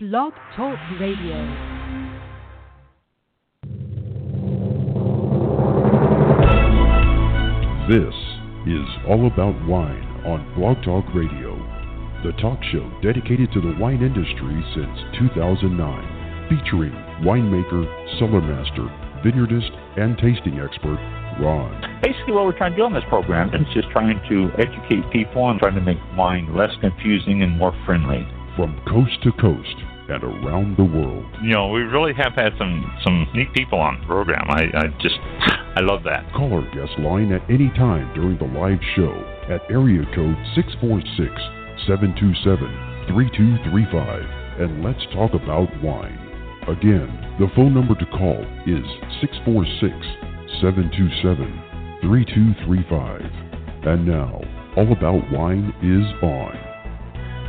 Blog Talk Radio. This is All About Wine on Blog Talk Radio, the talk show dedicated to the wine industry since 2009, featuring winemaker, cellar master, vineyardist, and tasting expert Ron. Basically, what we're trying to do on this program is just trying to educate people and trying to make wine less confusing and more friendly. From coast to coast and around the world. You know, we really have had some some neat people on the program. I, I just I love that. Call our guest line at any time during the live show at area code 646 727 3235 and let's talk about wine. Again, the phone number to call is 646 727 3235. And now, All About Wine is on.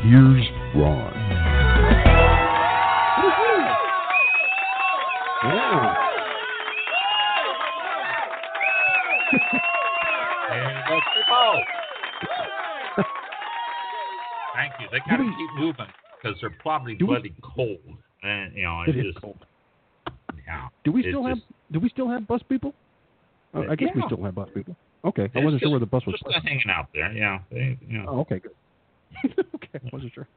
Here's Ron. Thank you. They gotta keep moving because they're probably Do we- bloody cold. And you know, It is cold. Yeah. Do we still have just- Do we still have bus people? Uh, I guess we still have bus people. Okay, I wasn't sure where the bus was. still hanging out there. Yeah. They, you know. Oh, okay, good. okay, I wasn't sure.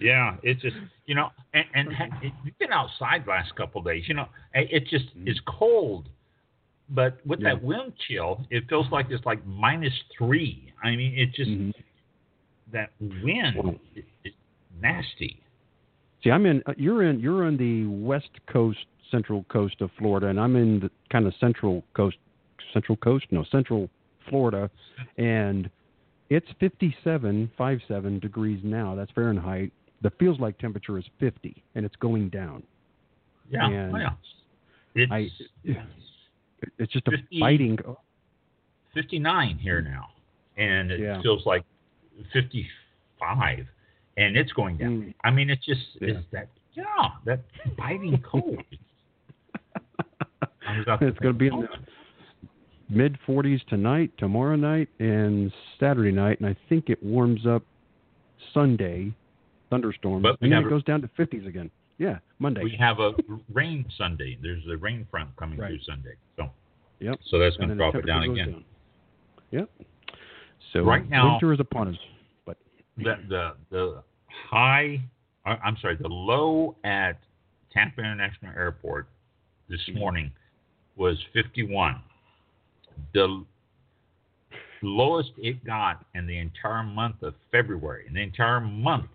Yeah, it's just you know, and, and ha- you've been outside the last couple of days. You know, it just is cold, but with that Mm-hmm. Wind chill, it feels like it's like minus three. I mean, it just Mhm. that wind is, is nasty. See, I'm in. Uh, you're in. You're on the west coast, central coast of Florida, and I'm in the kind of central coast. Central coast? No, central Florida, and it's 57, 57 degrees now. That's Fahrenheit. The feels like temperature is 50, and it's going down. Yeah, And yeah. It's I. It's just a 50 biting. 59 here now, and it Yeah. feels like 55, and it's going down. Mm. I mean, it's just Yeah. it's that yeah, that biting cold. I was out It's going to be in the mid 40s tonight, tomorrow night, and Saturday night, and I think it warms up Sunday, thunderstorms, But and then it goes down to 50s again. Yeah, Monday. We have a rain Sunday. There's a rain front coming Right. through Sunday, so Yep. so that's going to drop it down again. down. Yep. So Right now- winter is upon us. But The the the high, uh, I'm sorry, the low at Tampa International Airport this Mm-hmm. morning was 51. The lowest it got in the entire month of February, in the entire month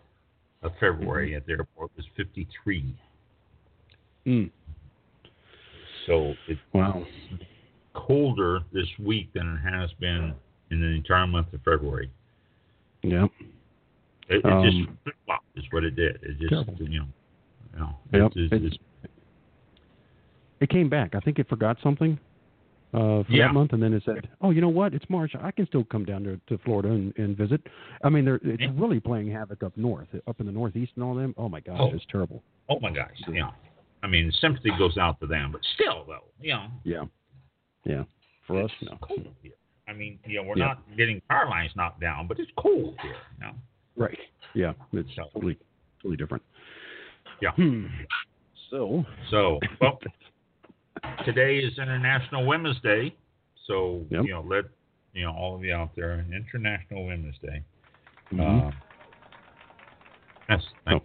of February Mm-hmm. at the airport was 53. mm, So it's wow. colder this week than it has been in the entire month of February. Yep. It, it Um, just flip flopped is what it did. It just Terrible. you know, you know, Yep, it's, it's, it's- It came back. I think it forgot something uh, for Yeah. that month, and then it said, "Oh, you know what? It's March. I can still come down to, to Florida and, and visit." I mean, they're, it's Yeah. really playing havoc up north, up in the northeast and all them. Oh my gosh, Oh. it's terrible. oh my gosh, know. I mean, sympathy goes out to them, but still, though, you know, Yeah, yeah. For us, no. cold here. I mean, you know, we're Yeah. not getting power lines knocked down, but it's cold here. You know? Right. Yeah, it's So- totally, totally different. Yeah. Hmm. So, So, well, today is International Women's Day, so Yep. you know, let you know all of you out there, International Women's Day. mhm. Uh, yes, thank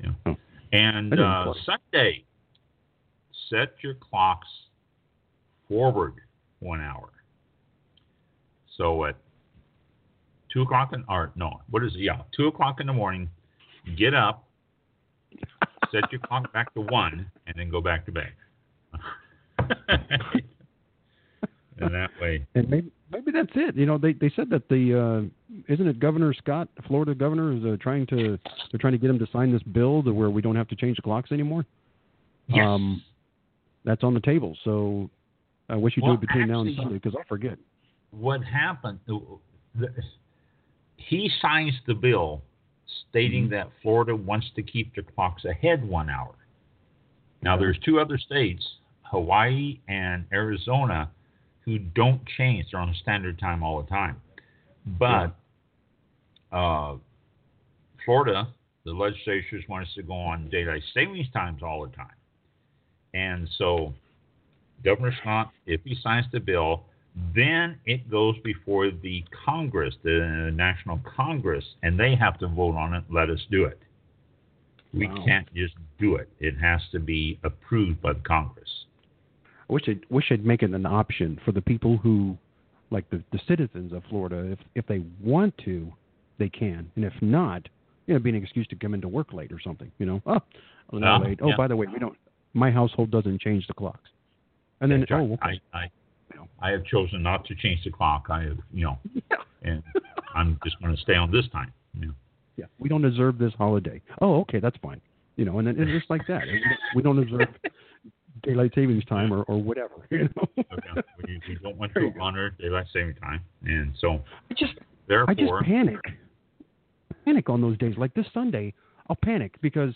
you. Yeah. Oh. And uh. Sunday, set your clocks forward one hour. So at two o'clock in or no, what is it? Yeah, two o'clock in the morning, get up, set your clock back to one, and then go back to bed. and that way, and maybe maybe that's it. You know, they they said that the uh, isn't it Governor Scott, Florida governor, is uh, trying to they're trying to get him to sign this bill to where we don't have to change the clocks anymore. yes. Um, that's on the table. So I wish you Well, do it between now and Sunday because I'll forget. what happened? the- He signs the bill stating Mm-hmm. that Florida wants to keep their clocks ahead one hour. Now, there's two other states, Hawaii and Arizona, who don't change. They're on standard time all the time. But uh, Florida the legislatures want us to go on daylight savings times all the time. And so Governor Scott, if he signs the bill, then it goes before the Congress, the National Congress, and they have to vote on it, let us do it. We Wow. can't just do it. It has to be approved by the Congress. Wish I'd, wish I'd make it an option for the people who, like the, the citizens of Florida, if if they want to, they can, and if not, you know, be an excuse to come into work late or something. You know, oh, I'm Yeah, late. Oh, yeah. by the way, we don't. My household doesn't change the clocks. And then, right. oh, okay. I, I, I have chosen not to change the clock. I have, you know, yeah. and I'm just going to stay on this time. You know. yeah, we don't deserve this holiday. Oh, okay, that's fine. You know, and then it's just like that. We don't observe daylight savings time or, or whatever. You know, Okay. we, we don't want to you go. honor daylight saving time, and so I just therefore, I just panic. Panic on those days. Like this Sunday, I'll panic because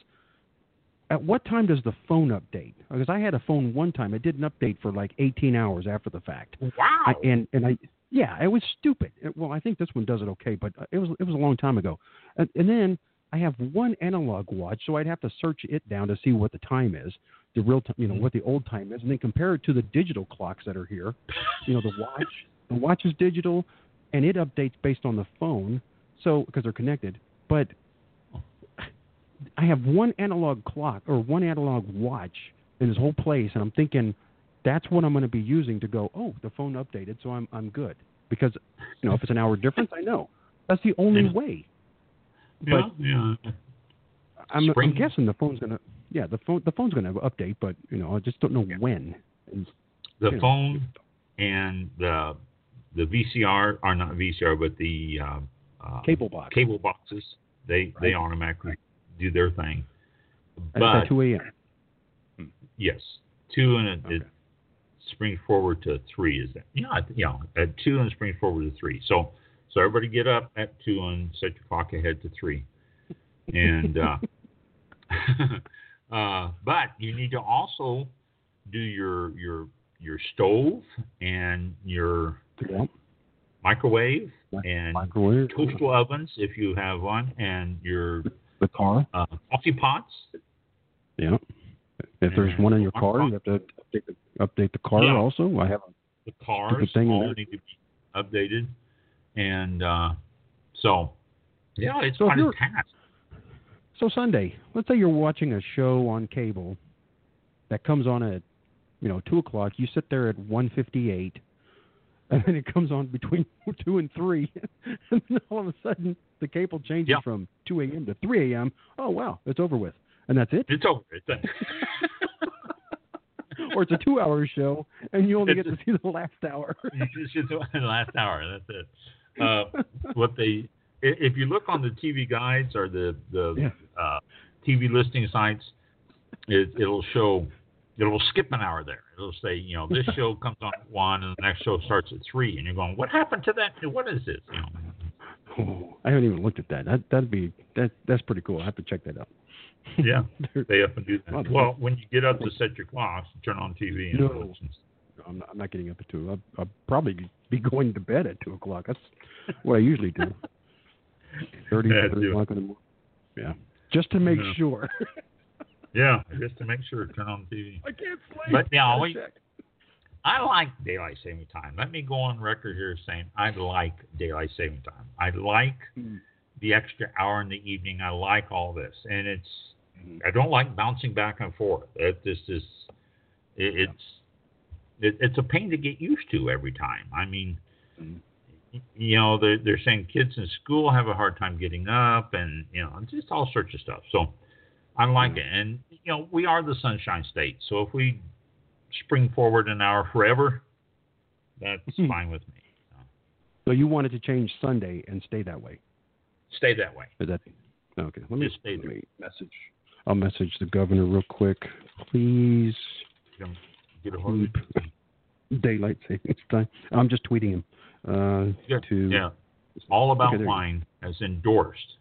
at what time does the phone update? Because I had a phone one time, it didn't update for like 18 hours after the fact. wow. I, and and I yeah, it was stupid. It- well, I think this one does it okay, but uh, it was it was a long time ago. And, and then I have one analog watch, so I'd have to search it down to see what the time is, the real time, you know, mm-hmm. what the old time is, and then compare it to the digital clocks that are here. You know, the watch, the watch is digital, and it updates based on the phone, so because they're connected. But I have one analog clock or one analog watch in this whole place, and I'm thinking that's what I'm going to be using to go. Oh, the phone updated, so I'm I'm good because you know if it's an hour difference, I know that's the only Yeah. way. yeah, But yeah. I'm, I'm guessing the phone's going to yeah the phone the phone's going to update, but you know I just don't know Yeah. when. And, the you know, phone and the the VCR are not VCR, but the uh, uh, cable box cable boxes. They they Right. automatically do their thing. But at 2 a.m. yes, two and it, it springs forward to three. Is that yeah? I- Yeah, at two and springs forward to three. So so everybody get up at two and set your clock ahead to three. And uh, uh, but you need to also do your your your stove and your Yeah. microwave Mi- and Microwave, toaster ovens if you have one, and your the car. uh, coffee pots. Yeah. If there's one in your car, you have to update the, update the car Yeah. also. I have The cars thing in all need to be updated, and uh, so yeah, it's So quite a task. So Sunday, let's say you're watching a show on cable that comes on at, you know, two o'clock. You sit there at one fifty-eight, and then it comes on between two and three, and then all of a sudden the cable changes Yeah. from two a.m. to three a.m. Oh wow, it's over with, and that's it. It's over. It's or it's a two-hour show, and you only get It's to see the last hour. the last hour. That's it. Uh, what they, if you look on the TV guides or the the Yeah. uh, TV listing sites, it, it'll show. It'll skip an hour there. It'll say, you know, this show comes on at one, and the next show starts at three, and you're going, what happened to that? What is this? You know, Oh, I haven't even looked at that. That that'd be that that's pretty cool. I have to check that out. Yeah. Up and do Well, that. Well, when you get up to set your clocks, turn on TV and No. I'm not, I'm not getting up at two. I'll, I'll probably be going to bed at two o'clock. That's what I usually do. Thirty, Yeah, thirty do o'clock in the morning. Yeah, just to make Yeah. sure. Yeah, just to make sure, turn on the TV. I can't sleep. But yeah, Gotta we- I like daylight saving time. Let me go on record here saying I like daylight saving time. I like Mm. the extra hour in the evening. I like all this, and it's Mhm. I don't like bouncing back and forth. It just is it, it's it, it's a pain to get used to every time. I mean, Mhm. You know, they're they're saying kids in school have a hard time getting up, and you know, just all sorts of stuff. So I like Yeah. it, and you know, we are the Sunshine State. So if we spring forward an hour forever, that's Mhm. fine with me. So you wanted to change Sunday and stay that way? Stay that way. Is that okay? Let me, Just stay let me message. I'll message the governor real quick. Please Get a hold of daylight savings time. I'm just tweeting him. Uh, Yeah, to Yeah, all about Okay, there you go. wine as endorsed.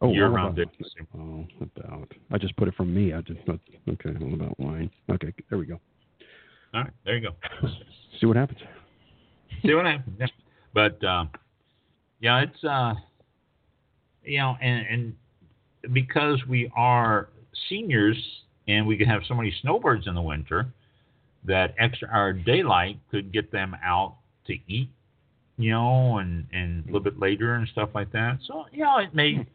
Oh, year all round about, day. oh, about. I just put it from me. I just okay. All about wine. Okay, there we go. All right, there you go. See what happens. See what happens. Yeah. But uh, yeah, it's uh, you know, and and because we are seniors and we can have so many snowbirds in the winter, that extra hour daylight could get them out to eat, you know, and and a little bit later and stuff like that. So you know, it may,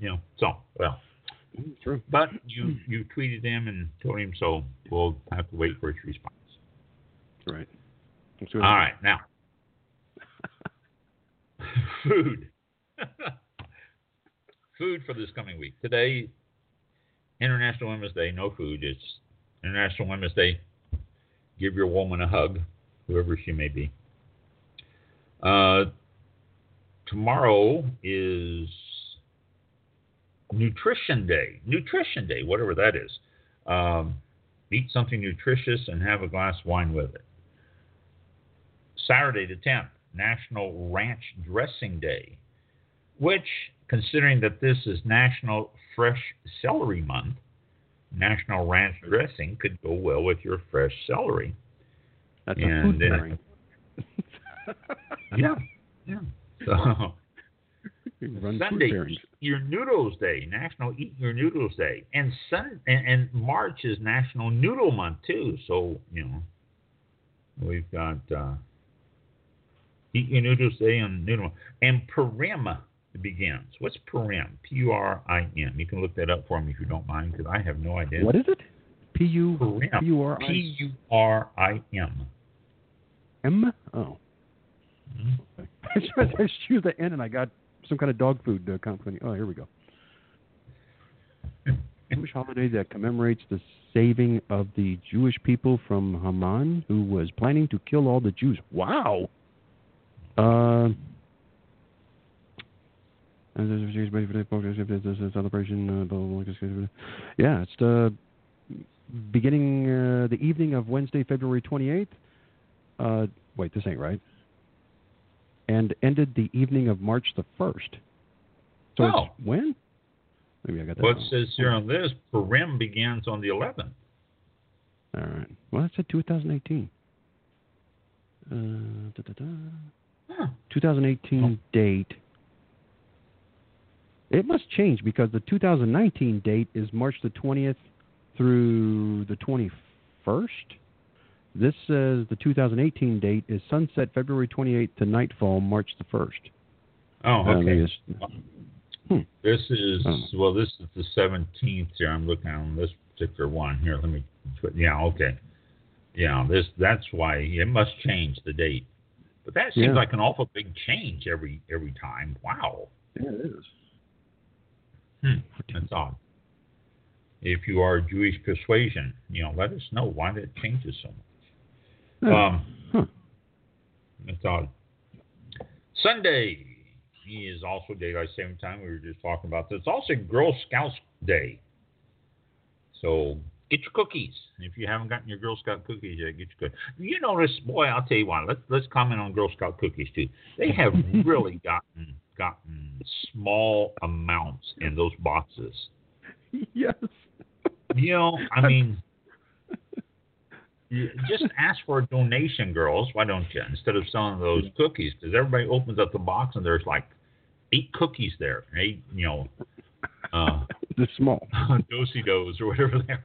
you know, so well. Mm, true. But you you tweeted him and told him so. We'll have to wait for his response. Right. All right, now food. food for this coming week. Today, International Women's Day. No food. It's International Women's Day. Give your woman a hug, whoever she may be. Uh, tomorrow is Nutrition Day. Nutrition Day, whatever that is. Um, eat something nutritious and have a glass of wine with it. Saturday the 10th, National Ranch Dressing Day, which, considering that this is National Fresh Celery Month, National Ranch Dressing could go well with your fresh celery. That's a food pairing. Yeah, yeah. So Sunday. Eat Your Noodles Day, National Eat Your Noodles Day, and Sun and, and March is National Noodle Month too. So you know, we've got uh, Eat Your Noodles Day and Noodle Month. and Purim begins. What's Purim? P U R I M. You can look that up for me if you don't mind, because I have no idea. What is it? P U Purim? P U R I P U R I M. M. Oh. Mhm. I just used the end, and I got some kind of dog food uh, company. Oh, here we go. Jewish holiday that commemorates the saving of the Jewish people from Haman, who was planning to kill all the Jews. Wow. Uh, celebration. Uh. Yeah, it's the beginning uh, the evening of Wednesday, February 28th. Uh, wait, this ain't right. And ended the evening of March the 1st. So Oh. when? Maybe I got that. Well, it says here on this, Purim begins on the 11th. All right. Well, it said 2018. Uh, da, da, da. Huh. 2018 Oh. date. It must change because the 2019 date is March the 20th through the 21st. This says the 2018 date is sunset February 28th to nightfall March the 1st. Oh, Uh, okay. it's- Hmm. This is Oh. well. This is the seventeenth here. I'm looking on this particular one here. Let me. put- Yeah. Okay. Yeah. This. That's why it must change the date. But that seems Yeah. like an awful big change every every time. Wow. Yeah, it is. Hmm. That's odd. If you are Jewish persuasion, you know, let us know why that changes so much. Yeah. Um, Huh. That's odd. Sunday is also daylight saving time. We were just talking about this. It's also Girl Scouts Day. So get your cookies. If you haven't gotten your Girl Scout cookies yet, get your cookies. You notice, boy, I'll tell you what. Let's let's comment on Girl Scout cookies too. They have really gotten gotten small amounts in those boxes. yes. You know, I mean, just ask for a donation, girls. Why don't you? Instead of selling those cookies, because everybody opens up the box and there's like eight cookies there, eight, you know, uh, The small. dosey dos or whatever they're.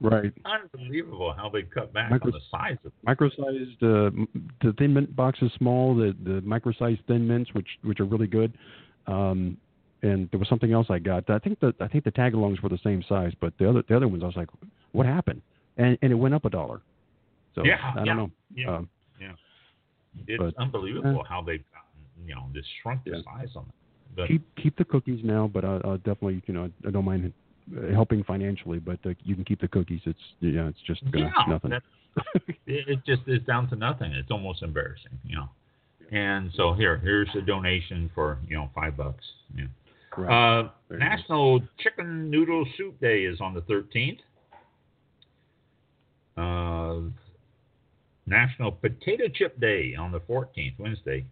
Right. Unbelievable how they cut back Micro- on the size of. micro-sized uh, the thin mint box is small the the micro-sized thin mints which which are really good um and there was something else i got i think the i think the tag-alongs were the same size but the other the other ones i was like what happened and and it went up a dollar so Yeah, i don't yeah, know yeah. um, It's But, unbelievable how they've gotten, you know, just shrunk the Yeah. size on them. But keep keep the cookies now but i i definitely you know i don't mind uh, helping financially but uh, you can keep the cookies it's yeah it's just gonna, yeah, nothing it, it just is down to nothing. It's almost embarrassing, you know. And so here, here's a donation for you know five bucks. Yeah. Right. Uh, National Chicken Noodle Soup Day is on the 13th. Uh, National Potato Chip Day on the 14th, Wednesday.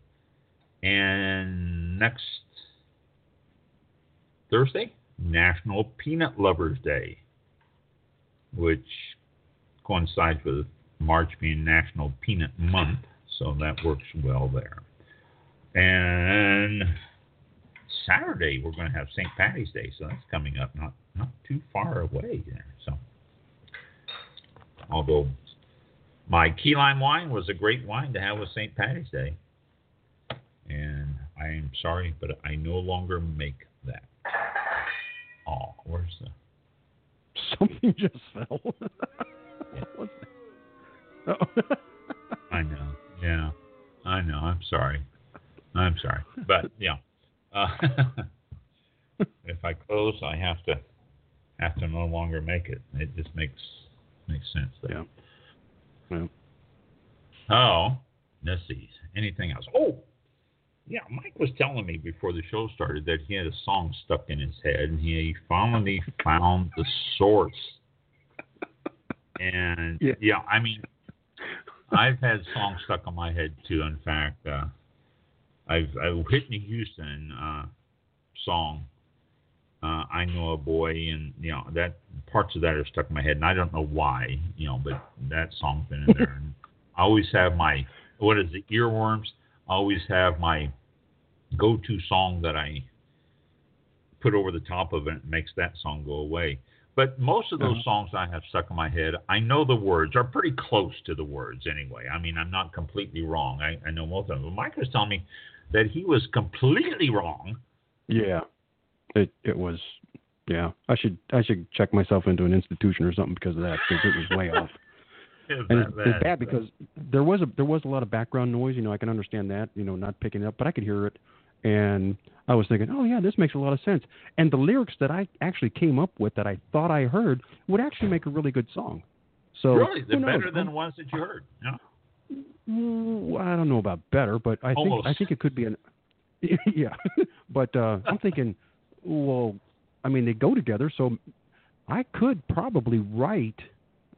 And next Thursday, National Peanut Lovers Day, which coincides with March being National Peanut Month, so that works well there. And Saturday we're going to have St. Patty's Day, so that's coming up not not too far away there. Although my key lime wine was a great wine to have with St. Patty's Day, and I am sorry, but I no longer make that. Oh, where's the? Something just fell. What's that? I know. Yeah, I know. I'm sorry. I'm sorry, but yeah. Uh, if I close, I have to have to no longer make it. It just makes makes sense. There. Yeah. Yeah. Oh, let's see. Anything else? Oh, yeah. Mike was telling me before the show started that he had a song stuck in his head, and he finally found the source. And Yeah. yeah, I mean, I've had songs stuck on my head too. In fact, uh, I've a Whitney Houston uh, song. Uh, I know a boy, and you know that parts of that are stuck in my head, and I don't know why, you know, but that song's been in there. and I always have my what is it, earworms. I always have my go-to song that I put over the top of it and makes that song go away. But most of those Uh-huh. songs I have stuck in my head, I know the words are pretty close to the words anyway. I mean, I'm not completely wrong. I, I know most of them. But Mike was telling me that he was completely wrong. Yeah. It it was yeah. I should I should check myself into an institution or something because of that because it was way off. And That- it's, it's bad because there was a there was a lot of background noise. You know, I can understand that. You know, not picking it up, but I could hear it, and I was thinking, oh yeah, this makes a lot of sense. And the lyrics that I actually came up with that I thought I heard would actually make a really good song. So really, they're better than the ones that you heard. Yeah. I don't know about better, but I think I think it could be an yeah. but uh, I'm thinking, well, I mean they go together, so I could probably write.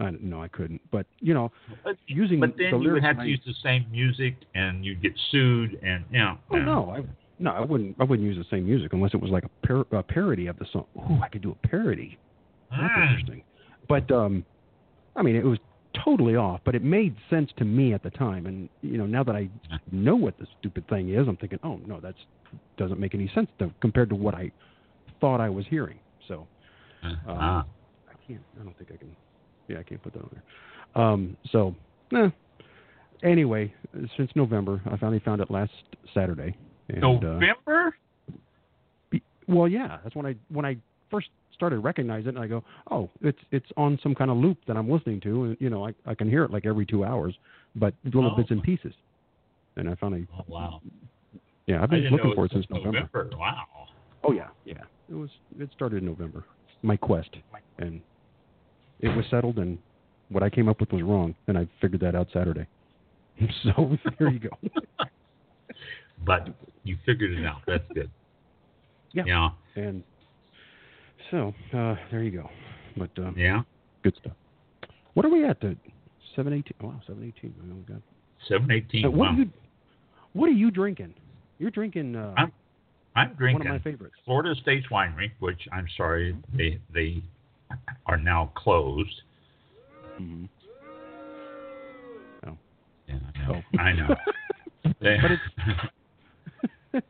I, no, I couldn't. But you know, But, using but then the you would have to use the same music, and you'd get sued, and you know. Oh no, I no, I wouldn't. I wouldn't use the same music unless it was like a, par- a parody of the song. Ooh, I could do a parody. That's Mm. interesting. But um, I mean, it was totally off, but it made sense to me at the time. And you know, now that I know what the stupid thing is, I'm thinking, oh no, that's doesn't make any sense to, compared to what I thought I was hearing. So Uh, um, ah. I can't. I don't think I can. Yeah, I can't put that on there. Um, so, eh. anyway, since November, I finally found it last Saturday. And, uh, November? be- well, yeah, that's when I when I first started recognizing it. And I go, oh, it's it's on some kind of loop that I'm listening to, and you know, I I can hear it like every two hours, but little Oh. bits and pieces. And I finally, oh, wow. yeah, I've been looking for it since November. Wow. Oh yeah, yeah. It started in November. My quest, and it was settled, and what I came up with was wrong, and I figured that out Saturday. So there you go. But you figured it out. That's good. Yeah. Yeah. And so uh, there you go. But uh, Yeah. good stuff. What are we at? The seven eighteen. Wow, seven eighteen. Oh God. Seven eighteen. Uh, what wow. are you? What are you drinking? You're drinking uh, I'm I'm one drinking of my favorites. Florida Estates Winery, which I'm sorry they they are now closed. hmm Yeah, I know. Oh. I know. They- But it's-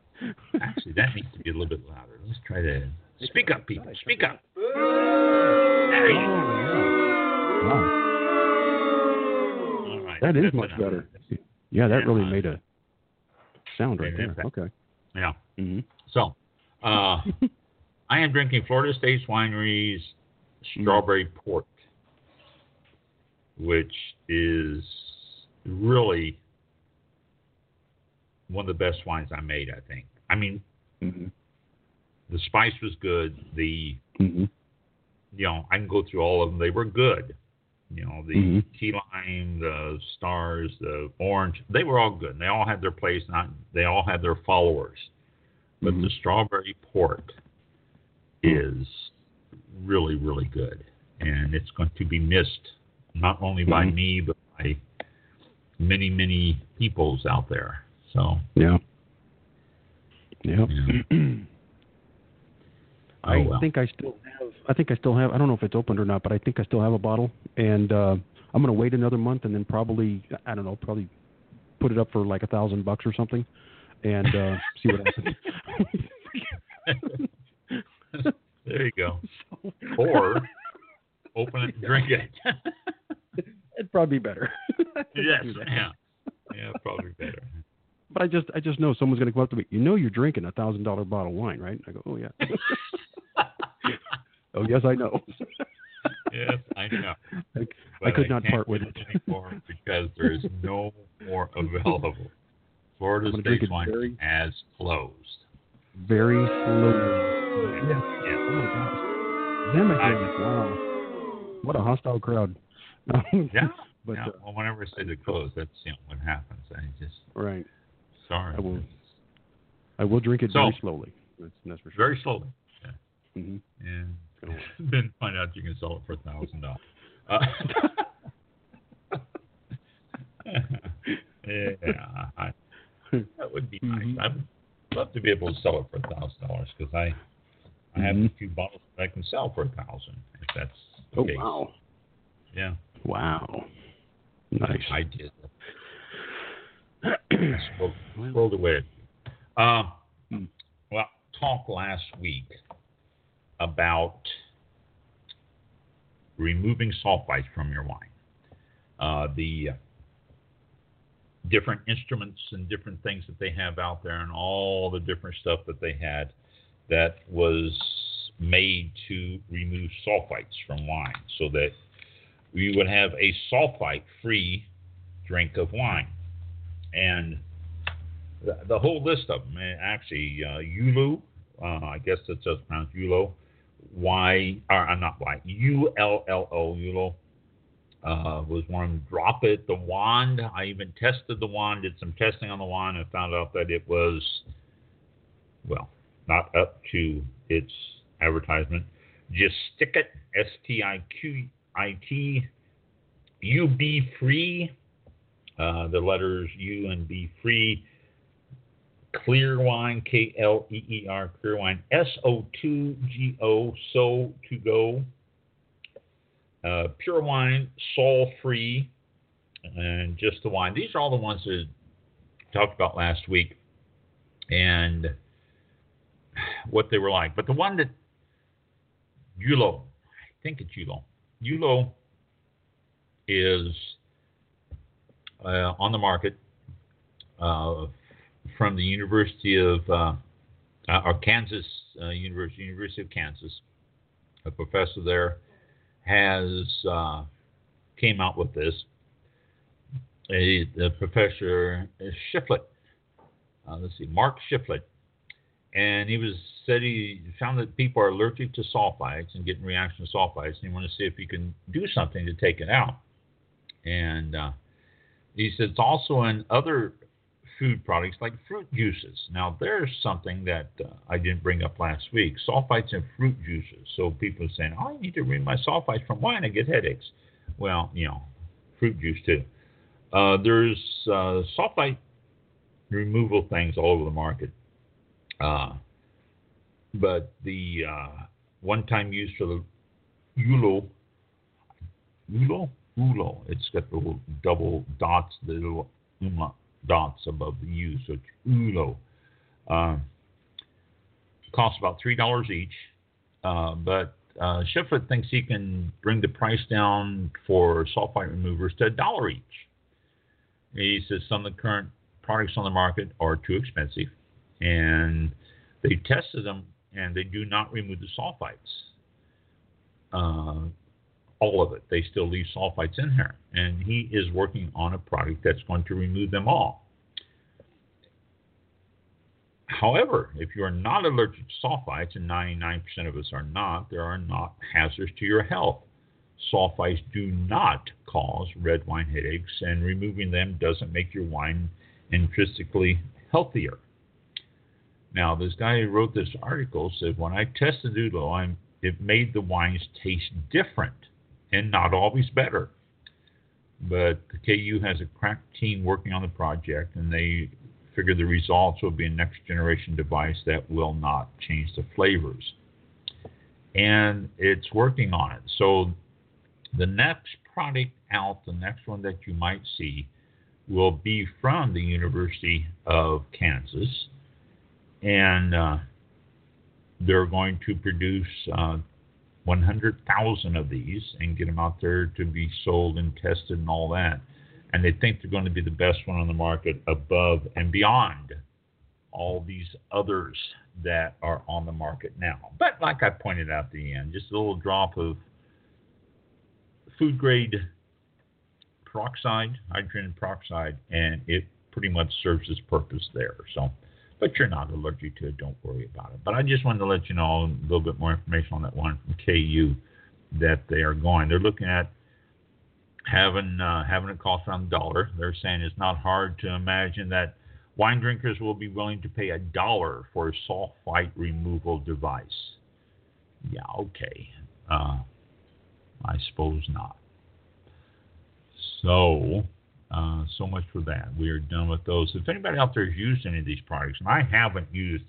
actually that needs to be a little bit louder. Let's try to speak up, people. Speak up. There Oh, you go. Wow. All right. That is much enough. better. Yeah, that Yeah. really made a sound right there. impact. Okay. Yeah. hmm So, uh, I am drinking Florida Estates Winery's strawberry port, which is really one of the best wines I made. I think. I mean, hmm the spice was good. The hmm you know I can go through all of them. They were good. You know the Mhm. key lime, the stars, the orange. They were all good. And they all had their place. Not they all had their followers. But Mhm. the strawberry port is really, really good. And it's going to be missed not only by Mhm. me, but by many, many peoples out there. So, Yeah. Yeah. Yeah. I oh well. think I still have. I think I still have. I don't know if it's opened or not, but I think I still have a bottle, and uh, I'm going to wait another month, and then probably I don't know, probably put it up for like a thousand bucks or something, and uh, see what happens. there you go. So- Or open it and drink it. It'd probably be better. Yes, I'll do that. yeah, yeah, probably better. But I just I just know someone's going to come up to me. You know you're drinking a thousand dollar bottle of wine, right? I go, oh yeah. oh yes, I know. yes, I know. I, I could not can't part with it. anymore because there is no more available. Florida I'm gonna State it Wine very- has closed. Very slowly. Yeah. Oh my gosh. Them again. Wow. What a hostile crowd. Yeah. But yeah. uh, well, whenever I say they close, that's you know what happens. I just right. sorry. I will- I will drink it So- very slowly. That's, that's for sure. Very slowly. Mm-hmm. And Gonna then find out you can sell it for a thousand dollars. Uh, Yeah, I, that would be Mhm. nice. I'd love to be able to sell it for a thousand dollars because I I have a Mhm. few bottles that I can sell for a thousand if that's the Oh case. wow! Yeah, Wow, nice. I did. Scrolled, scrolled away. Hmm. well, talk last week about removing sulfites from your wine. Uh, the different instruments and different things that they have out there, and all the different stuff that they had that was made to remove sulfites from wine so that we would have a sulfite free drink of wine. And the, the whole list of them, eh, actually, uh, Ulu, uh, I guess it's just pronounced Ulo, Y, or I'm not Y, U L L O, Ulo, uh, was one. Drop It, the wand. I even tested the wand, did some testing on the wand, and found out that it was, well, not up to its advertisement. Just stick it, S T I Q I T, U B free, uh, the letters U and B free. Clear wine, K L E E R, clear wine, S O 2 G O, so to go. Uh, pure wine, soul free, and just the wine. These are all the ones that talked about last week and what they were like. But the one that Yulo, I think it's Yulo. Yulo is uh, on the market uh, from the University of uh, uh, or Kansas uh, University, University of Kansas. A professor there has uh, came out with this. A, the professor Shiflett, uh, let's see, Mark Shiflett, and he was said he found that people are allergic to sulfites and getting reaction to sulfites, and he wanted to see if he can do something to take it out. And uh, he said it's also in other food products like fruit juices. Now, there's something that uh, I didn't bring up last week sulfites in fruit juices. So people are saying, oh, I need to remove my sulfites from wine, I get headaches. Well, you know, fruit juice too. Uh, there's uh, sulfite removal things all over the market. Uh, but the uh, one time use for the ULO, ULO? ULO. It's got the little double dots, the little umlaut dots above the U, so ULO. Uh, costs about $3 each, uh, but uh, thinks he can bring the price down for sulfite removers to a dollar each. He says some of the current products on the market are too expensive, and they tested them and they do not remove the sulfites. Uh, all of it. They still leave sulfites in here. And he is working on a product that's going to remove them all. However, if you are not allergic to sulfites, and 99% of us are not, there are not hazards to your health. Sulfites do not cause red wine headaches, and removing them doesn't make your wine intrinsically healthier. Now, this guy who wrote this article said, when I tested I'm, it made the wines taste different and not always better. But the KU has a crack team working on the project, and they figure the results will be a next generation device that will not change the flavors. And it's working on it. So the next product out, the next one that you might see, will be from the University of Kansas. And uh, they're going to produce uh, 100,000 of these and get them out there to be sold and tested and all that. And they think they're going to be the best one on the market above and beyond all these others that are on the market now. But like I pointed out at the end, just a little drop of food grade peroxide, hydrogen peroxide, and it pretty much serves its purpose there. So, but you're not allergic to it, don't worry about it. But I just wanted to let you know a little bit more information on that one from KU that they are going. They're looking at having uh, having it cost around a dollar. They're saying it's not hard to imagine that wine drinkers will be willing to pay a dollar for a sulfite removal device. Yeah, okay. Uh, I suppose not. So, uh, so much for that. We are done with those. If anybody out there has used any of these products, and I haven't used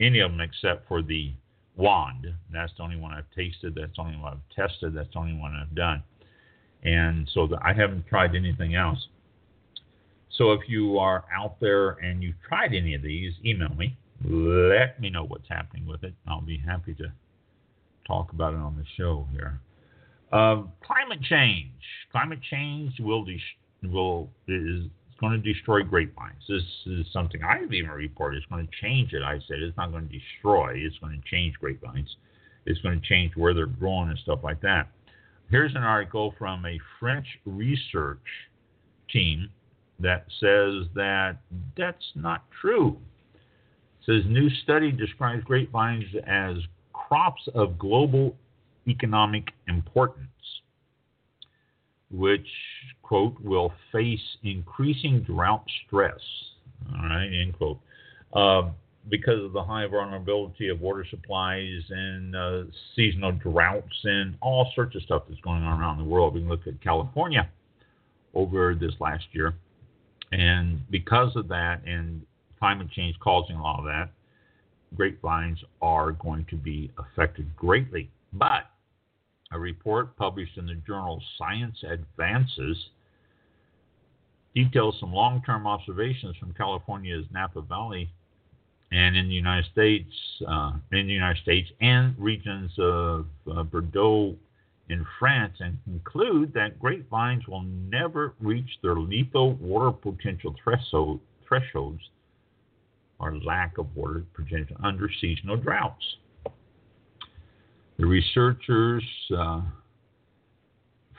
any of them except for the wand, that's the only one I've tasted, that's the only one I've tested, that's the only one I've done. And so the, I haven't tried anything else. So if you are out there and you've tried any of these, email me. Let me know what's happening with it. I'll be happy to talk about it on the show here. Uh, climate change. Climate change will de- will is going to destroy grapevines. This is something I've even reported. It's going to change it. I said it's not going to destroy. It's going to change grapevines. It's going to change where they're growing and stuff like that. Here's an article from a French research team that says that that's not true. It says new study describes grapevines as crops of global economic importance, which quote will face increasing drought stress. All right, end quote. Uh, because of the high vulnerability of water supplies and uh, seasonal droughts and all sorts of stuff that's going on around the world. We can look at California over this last year. And because of that and climate change causing a lot of that, grapevines are going to be affected greatly. But a report published in the journal Science Advances details some long term observations from California's Napa Valley and in the United States, uh, in the United States and regions of uh, Bordeaux in France, and conclude that grapevines will never reach their lethal water potential threshold, thresholds or lack of water potential under seasonal droughts. The researchers uh,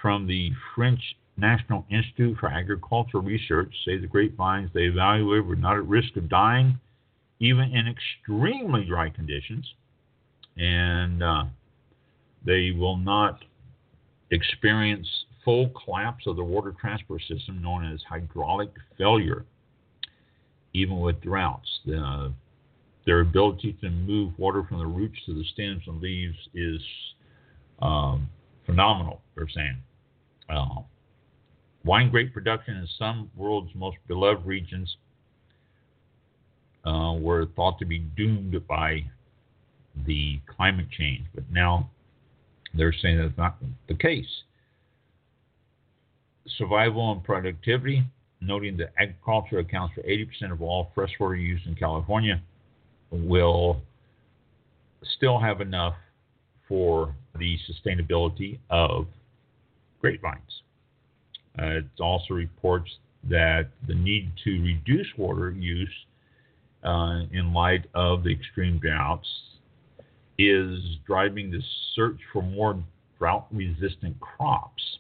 from the French National Institute for Agricultural Research say the grapevines they evaluated were not at risk of dying even in extremely dry conditions, and uh, they will not experience full collapse of the water transport system known as hydraulic failure, even with droughts. The, their ability to move water from the roots to the stems and leaves is um, phenomenal, they're saying. Uh, wine grape production in some world's most beloved regions uh, were thought to be doomed by the climate change, but now they're saying that's not the case. Survival and productivity, noting that agriculture accounts for 80% of all freshwater use in California, will still have enough for the sustainability of grapevines. Uh, it also reports that the need to reduce water use uh, in light of the extreme droughts is driving the search for more drought resistant crops.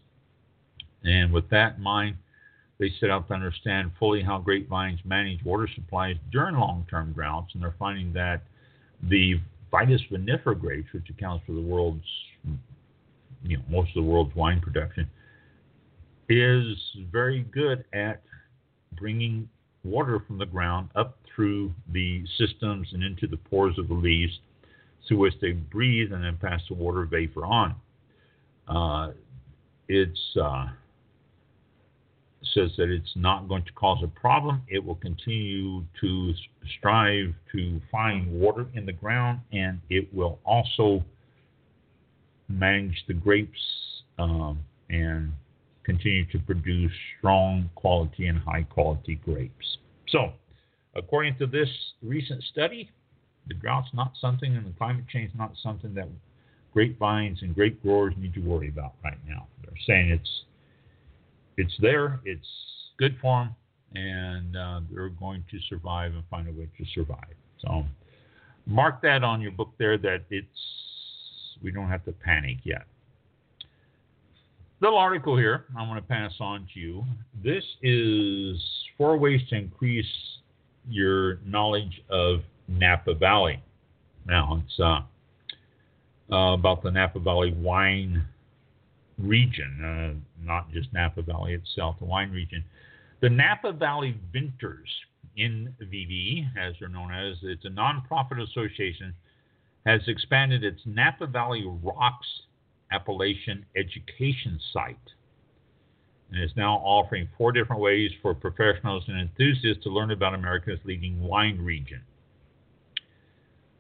And with that in mind, they set out to understand fully how grapevines manage water supplies during long term droughts, and they're finding that the Vitis vinifera grapes, which accounts for the world's, you know, most of the world's wine production, is very good at bringing water from the ground up through the systems and into the pores of the leaves through which they breathe and then pass the water vapor on. Uh, it's uh, says that it's not going to cause a problem. It will continue to strive to find water in the ground, and it will also manage the grapes um, and continue to produce strong quality and high quality grapes. So, according to this recent study, The drought's not something, and the climate change is not something that grapevines and grape growers need to worry about right now. They're saying it's it's there, it's good for them, and uh, they're going to survive and find a way to survive. So mark that on your book there that it's we don't have to panic yet. Little article here I'm going to pass on to you. This is four ways to increase your knowledge of Napa Valley. Now it's uh, uh, about the Napa Valley wine region, uh, not just Napa Valley itself, the wine region. The Napa Valley Vintners, NVV, as they're known as, it's a nonprofit association, has expanded its Napa Valley Rocks Appellation Education site and is now offering four different ways for professionals and enthusiasts to learn about America's leading wine region.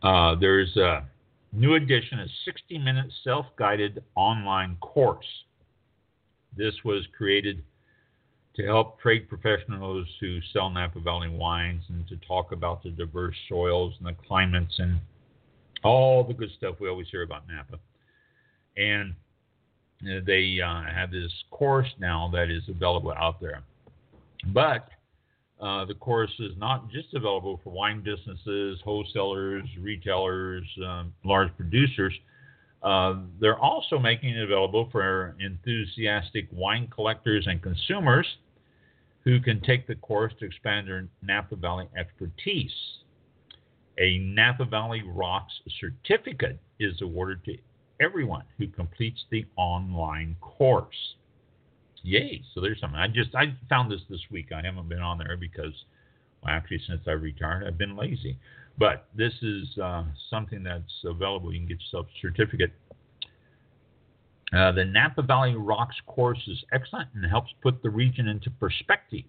Uh, there's a new edition, a 60 minute self guided online course. This was created to help trade professionals who sell Napa Valley wines and to talk about the diverse soils and the climates and all the good stuff we always hear about Napa. And uh, they uh, have this course now that is available out there. But uh, the course is not just available for wine businesses, wholesalers, retailers, um, large producers. Uh, they're also making it available for enthusiastic wine collectors and consumers who can take the course to expand their Napa Valley expertise. A Napa Valley Rocks certificate is awarded to everyone who completes the online course. Yay! So there's something. I just I found this this week. I haven't been on there because, well, actually, since I retired, I've been lazy. But this is uh, something that's available. You can get yourself a certificate. Uh, the Napa Valley Rocks course is excellent and helps put the region into perspective,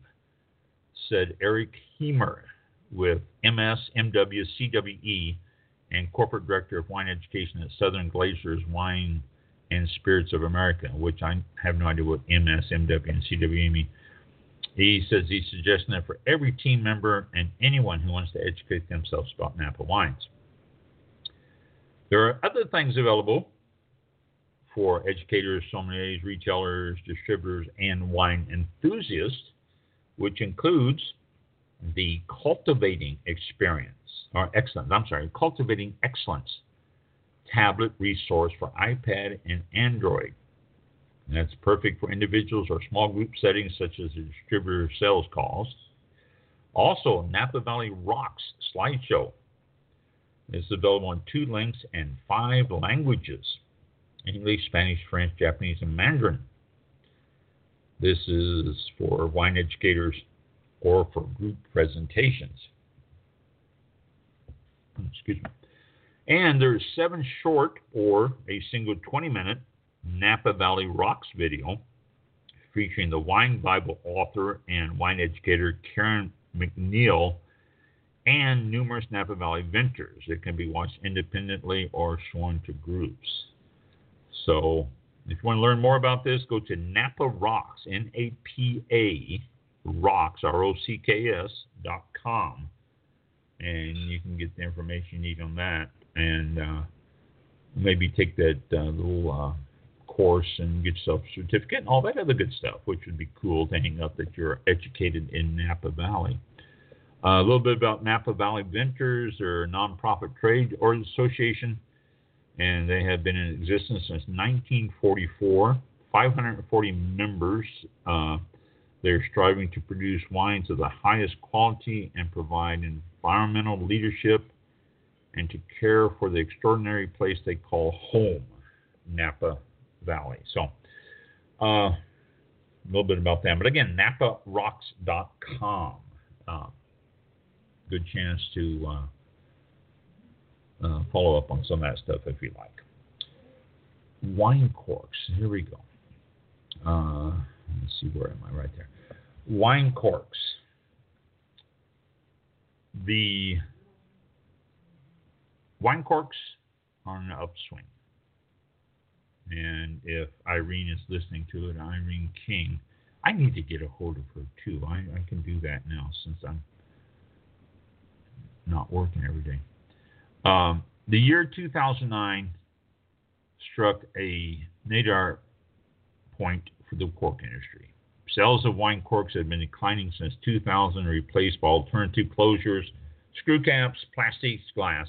said Eric Hemer with MS CWE and corporate director of wine education at Southern Glazers Wine and Spirits of America, which I have no idea what MS, MW, and CWE mean. He says he's suggesting that for every team member and anyone who wants to educate themselves about Napa wines. There are other things available for educators, sommeliers, retailers, distributors, and wine enthusiasts, which includes the cultivating experience or excellence. I'm sorry, cultivating excellence tablet resource for iPad and Android. And that's perfect for individuals or small group settings such as distributor sales calls. Also, Napa Valley Rocks slideshow is available in two links and five languages English, Spanish, French, Japanese, and Mandarin. This is for wine educators or for group presentations. Excuse me. And there's seven short or a single 20 minute Napa Valley Rocks video featuring the Wine Bible author and wine educator Karen MacNeil and numerous Napa Valley vintners. It can be watched independently or shown to groups. So if you want to learn more about this, go to Napa Rocks, N A P A Rocks, R O C K S dot com, and you can get the information you need on that, and uh, maybe take that uh, little uh, course and get yourself a certificate and all that other good stuff, which would be cool to hang up that you're educated in Napa Valley. Uh, a little bit about Napa Valley Vintners, they're a nonprofit trade or association, and they have been in existence since 1944. 540 members. Uh, they're striving to produce wines of the highest quality and provide environmental leadership and to care for the extraordinary place they call home, Napa Valley. So, uh, a little bit about them. But again, naparocks.com. Uh, good chance to uh, uh, follow up on some of that stuff if you like. Wine corks. Here we go. Uh, let's see, where am I? Right there. Wine corks. The wine corks on an upswing. And if Irene is listening to it, Irene King, I need to get a hold of her too. I, I can do that now since I'm not working every day. Um, the year 2009 struck a nadir point for the cork industry. Sales of wine corks had been declining since 2000, replaced by alternative closures, screw caps, plastics, glass.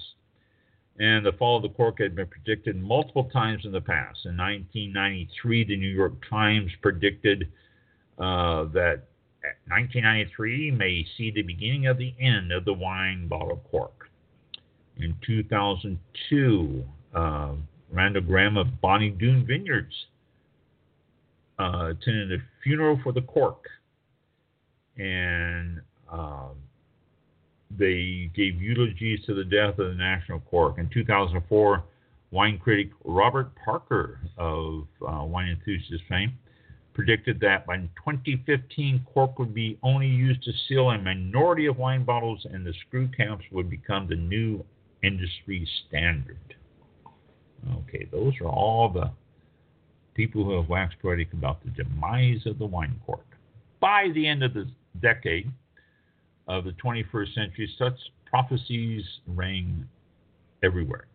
And the fall of the cork had been predicted multiple times in the past. In 1993, the New York Times predicted uh, that 1993 may see the beginning of the end of the wine bottle cork. In 2002, uh, Randall Grahm of Bonny Doon Vineyards uh, attended a funeral for the cork, and um, they gave eulogies to the death of the national cork. In 2004, wine critic Robert Parker of uh, Wine Enthusiast fame predicted that by 2015, cork would be only used to seal a minority of wine bottles, and the screw caps would become the new industry standard. Okay, those are all the people who have waxed poetic about the demise of the wine cork. By the end of the decade of the 21st century, such prophecies rang everywhere.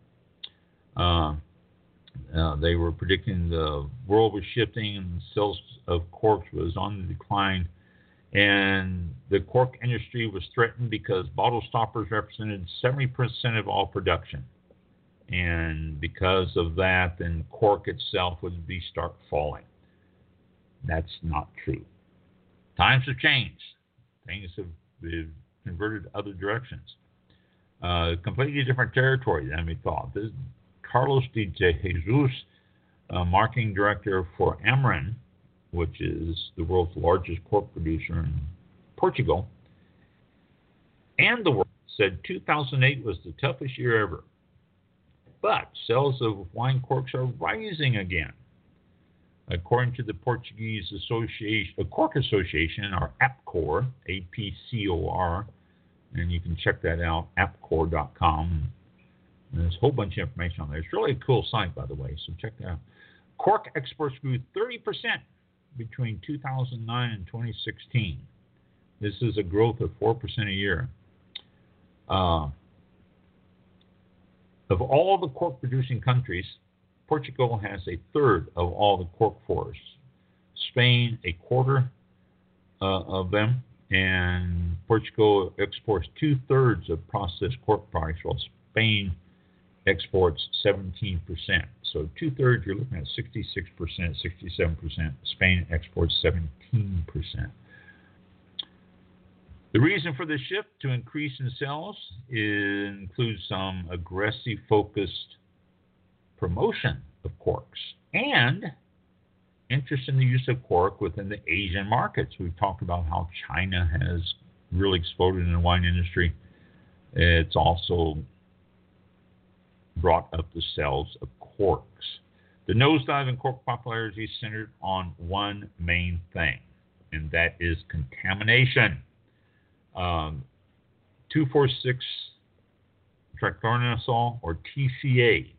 Uh, uh, they were predicting the world was shifting and sales of corks was on the decline. And the cork industry was threatened because bottle stoppers represented 70% of all production. And because of that, then cork itself would be start falling. That's not true. Times have changed. Things have, have converted other directions. Uh, completely different territory than we thought. This, Carlos de Jesus, uh, marketing director for Amorim, which is the world's largest cork producer in Portugal, and the world said 2008 was the toughest year ever. But sales of wine corks are rising again. According to the Portuguese Association, Cork Association, or APCOR, A-P-C-O-R, and you can check that out, apcor.com. There's a whole bunch of information on there. It's really a cool site, by the way, so check that out. Cork exports grew 30% between 2009 and 2016. This is a growth of 4% a year. Uh, of all the cork producing countries, Portugal has a third of all the cork forests. Spain, a quarter uh, of them, and Portugal exports two thirds of processed cork products, while Spain exports 17%. So two thirds, you're looking at 66%, 67%. Spain exports 17%. The reason for the shift to increase in sales includes some aggressive focused promotion of corks and interest in the use of cork within the Asian markets. We've talked about how China has really exploded in the wine industry. It's also brought up the sales of corks. The nosedive in cork popularity is centered on one main thing, and that is contamination. Um, 246 trichloroethylene or TCA.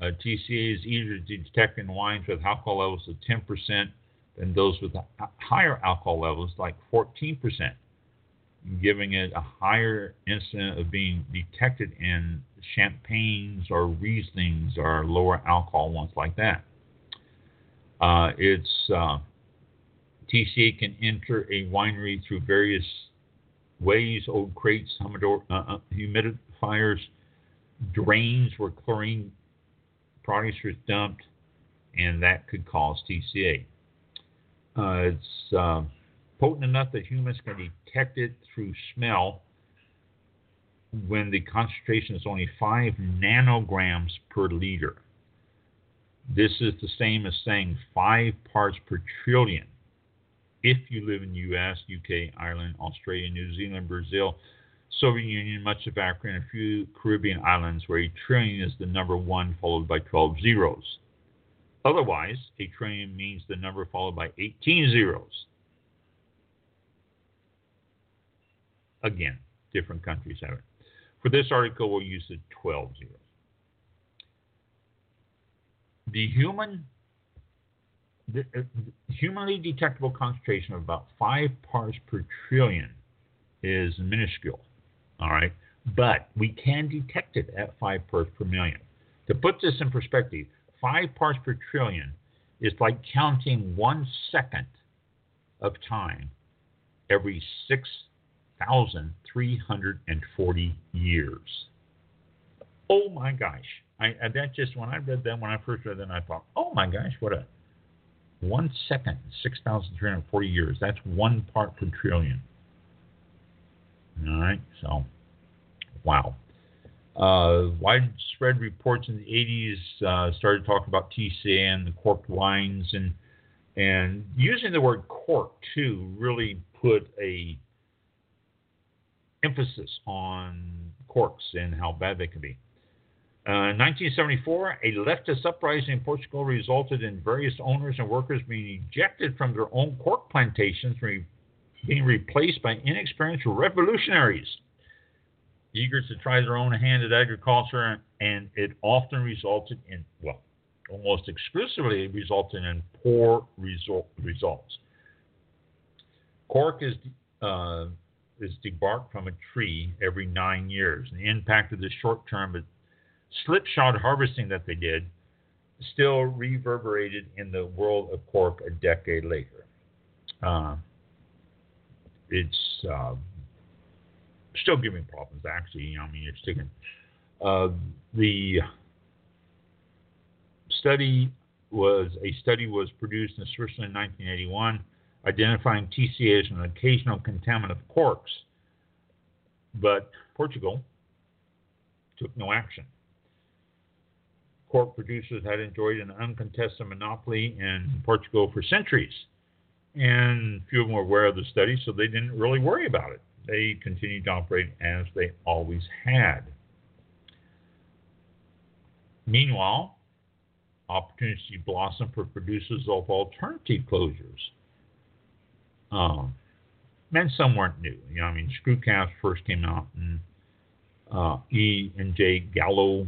Uh, TCA is easier to detect in wines with alcohol levels of 10% than those with higher alcohol levels, like 14% giving it a higher incident of being detected in champagnes or Rieslings or lower alcohol ones like that. Uh, it's uh, TCA can enter a winery through various ways: old crates, humidor, uh, uh, humidifiers, drains where chlorine products are dumped, and that could cause TCA. Uh, it's uh, potent enough that humans can detect it through smell when the concentration is only 5 nanograms per liter. This is the same as saying 5 parts per trillion. If you live in the US, UK, Ireland, Australia, New Zealand, Brazil, Soviet Union, much of Africa, and a few Caribbean islands where a trillion is the number 1 followed by 12 zeros. Otherwise, a trillion means the number followed by 18 zeros. Again, different countries have it. For this article, we'll use the 12 zeros. The human the, uh, humanly detectable concentration of about five parts per trillion is minuscule. All right, but we can detect it at 5 parts per million. To put this in perspective, 5 parts per trillion is like counting one second of time every 6,340 years. Oh my gosh. I, that just, when I read that, when I first read that, I thought, oh my gosh, what a one second, 6,340 years. That's one part per trillion. All right, so wow. Uh, widespread reports in the 80s uh, started talking about TCA and the corked wines, and and using the word cork too really put a emphasis on corks and how bad they can be. Uh, in 1974, a leftist uprising in Portugal resulted in various owners and workers being ejected from their own cork plantations, re- being replaced by inexperienced revolutionaries eager to try their own hand at agriculture, and it often resulted in, well, almost exclusively resulted in poor result, results. Cork is uh, is debarked from a tree every nine years. And the impact of the short term slipshod harvesting that they did still reverberated in the world of cork a decade later. Uh, it's uh, still giving problems, actually. I mean, it's taken. Uh, the study was a study was produced in Switzerland in 1981, identifying TCA as an occasional contaminant of corks, but Portugal took no action. Cork producers had enjoyed an uncontested monopoly in Portugal for centuries, and few of them were aware of the study, so they didn't really worry about it they continued to operate as they always had. Meanwhile, opportunity blossomed for producers of alternative closures. Um, and some weren't new. You know, I mean, screw caps first came out, and uh, E and J Gallo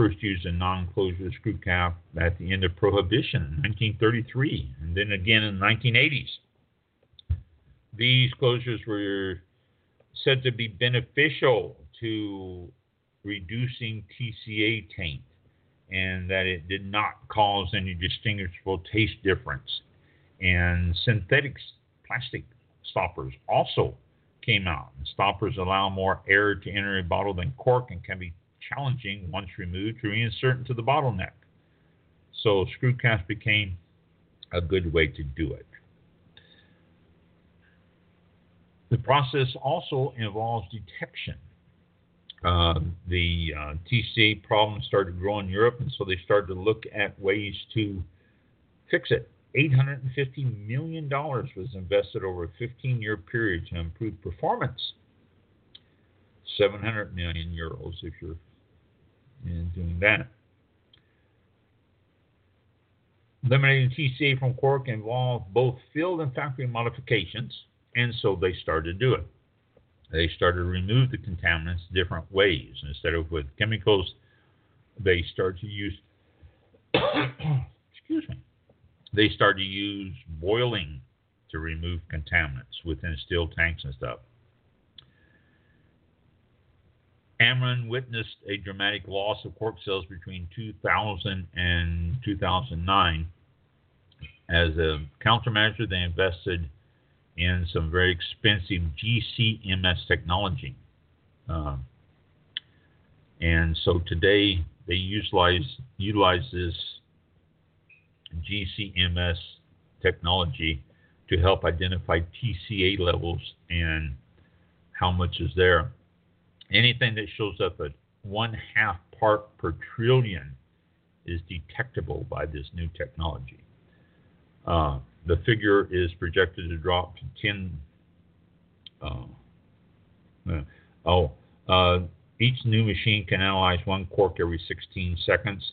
first used a non-closure screw cap at the end of Prohibition in 1933, and then again in the 1980s. These closures were said to be beneficial to reducing TCA taint and that it did not cause any distinguishable taste difference. And synthetic plastic stoppers also came out. And stoppers allow more air to enter a bottle than cork and can be challenging once removed to reinsert into the bottleneck. So screw caps became a good way to do it. The process also involves detection. Uh, the uh, TCA problem started to grow in Europe, and so they started to look at ways to fix it. $850 million was invested over a 15 year period to improve performance. 700 million euros if you're doing that. Eliminating TCA from cork involved both field and factory modifications. And so they started to do it. They started to remove the contaminants different ways. Instead of with chemicals, they started to use, excuse me, they started to use boiling to remove contaminants within steel tanks and stuff. Amorim witnessed a dramatic loss of cork sales between 2000 and 2009. As a countermeasure, they invested in some very expensive GCMS technology. Uh, and so today they utilize utilize this GCMS technology to help identify TCA levels and how much is there. Anything that shows up at one half part per trillion is detectable by this new technology. Uh, the figure is projected to drop to 10. Uh, uh, oh, uh, each new machine can analyze one cork every 16 seconds,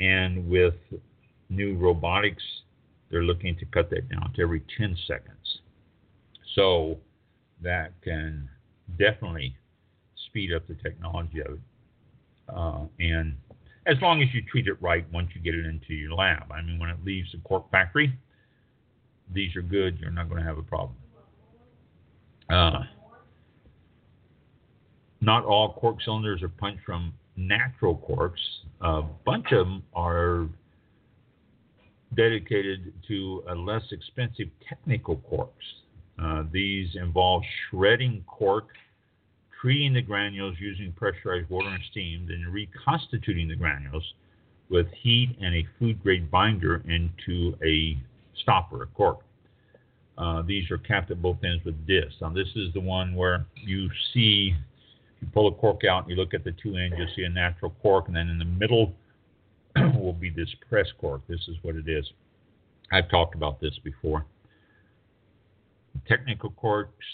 and with new robotics, they're looking to cut that down to every 10 seconds. So that can definitely speed up the technology of it. Uh, and as long as you treat it right once you get it into your lab. I mean, when it leaves the cork factory, these are good, you're not going to have a problem. Uh, not all cork cylinders are punched from natural corks. A bunch of them are dedicated to a less expensive technical corks. Uh, these involve shredding cork, treating the granules using pressurized water and steam, then reconstituting the granules with heat and a food grade binder into a stopper, a cork. Uh, these are capped at both ends with discs. Now, this is the one where you see, you pull a cork out and you look at the two ends, you'll see a natural cork, and then in the middle will be this press cork. This is what it is. I've talked about this before. Technical corks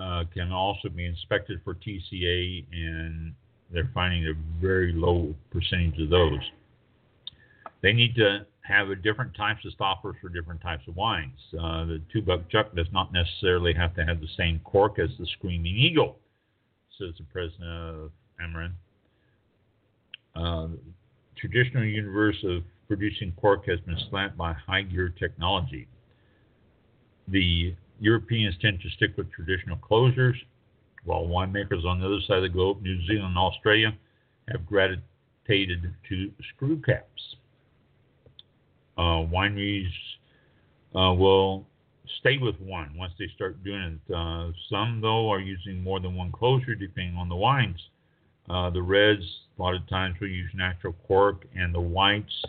uh, can also be inspected for TCA, and they're finding a very low percentage of those. They need to have different types of stoppers for different types of wines. Uh, the two buck chuck does not necessarily have to have the same cork as the Screaming Eagle, says the president of Amorim. Uh, traditional universe of producing cork has been slapped by high gear technology. The Europeans tend to stick with traditional closures, while winemakers on the other side of the globe, New Zealand and Australia, have gravitated to screw caps. Uh, wineries uh, will stay with one once they start doing it. Uh, some, though, are using more than one closure depending on the wines. Uh, the reds, a lot of times, will use natural cork, and the whites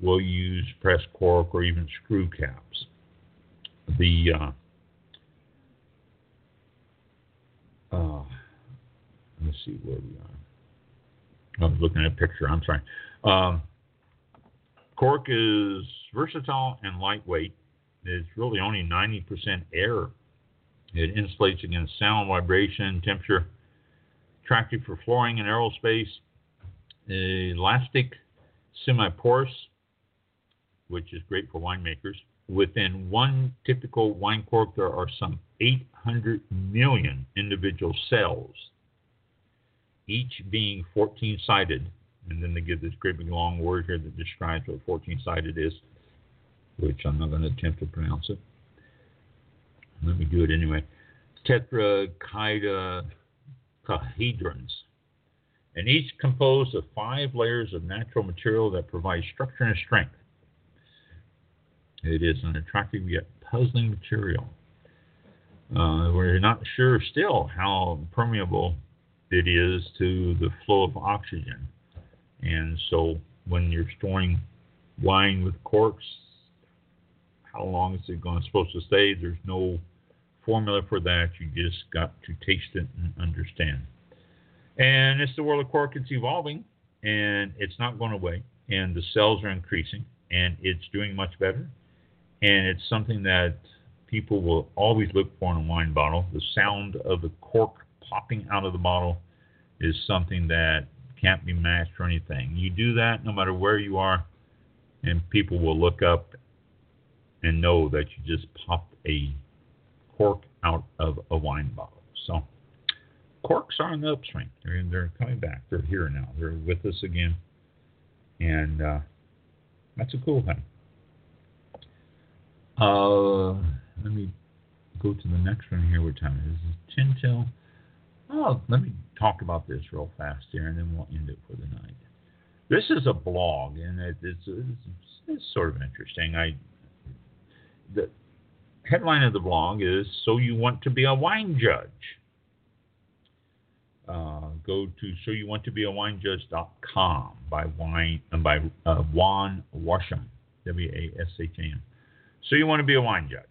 will use pressed cork or even screw caps. The uh, let's see where we are. I was looking at a picture. I'm sorry. Um, cork is versatile and lightweight. It's really only 90% air. It insulates against sound, vibration, temperature. Attractive for flooring and aerospace. Elastic, semi-porous, which is great for winemakers. Within one typical wine cork, there are some 800 million individual cells, each being 14 sided. And then they give this great big long word here that describes what 14 sided is, which I'm not going to attempt to pronounce it. Let me do it anyway. Tetrachydahedrons. And each composed of five layers of natural material that provide structure and strength. It is an attractive yet puzzling material. Uh, we're not sure still how permeable it is to the flow of oxygen. And so when you're storing wine with corks, how long is it going supposed to stay? There's no formula for that. You just got to taste it and understand. And it's the world of cork. It's evolving, and it's not going away. And the cells are increasing, and it's doing much better and it's something that people will always look for in a wine bottle. The sound of the cork popping out of the bottle is something that can't be matched or anything. You do that no matter where you are, and people will look up and know that you just popped a cork out of a wine bottle. So corks are on the upswing. They're, they're coming back. They're here now. They're with us again. And uh, that's a cool thing. Uh, let me go to the next one here. What time is it? Ten till. Oh, let me talk about this real fast here, and then we'll end it for the night. This is a blog, and it, it's, it's, it's sort of interesting. I the headline of the blog is "So You Want to Be a Wine Judge." Uh, go to so you want to be a wine judge.com by wine uh, by uh, Ron Washam W A S H A M. So you want to be a wine judge.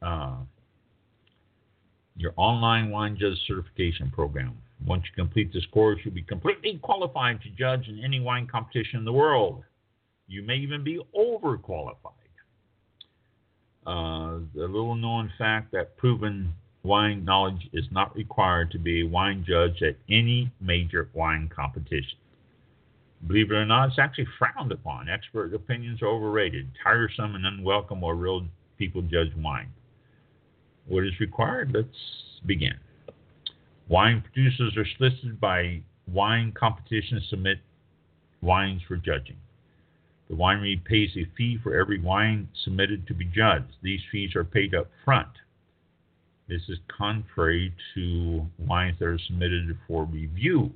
Uh, your online wine judge certification program. Once you complete this course, you'll be completely qualified to judge in any wine competition in the world. You may even be overqualified. Uh, the little known fact that proven wine knowledge is not required to be a wine judge at any major wine competition. Believe it or not, it's actually frowned upon. Expert opinions are overrated, tiresome, and unwelcome while real people judge wine. What is required? Let's begin. Wine producers are solicited by wine competitions to submit wines for judging. The winery pays a fee for every wine submitted to be judged. These fees are paid up front. This is contrary to wines that are submitted for review.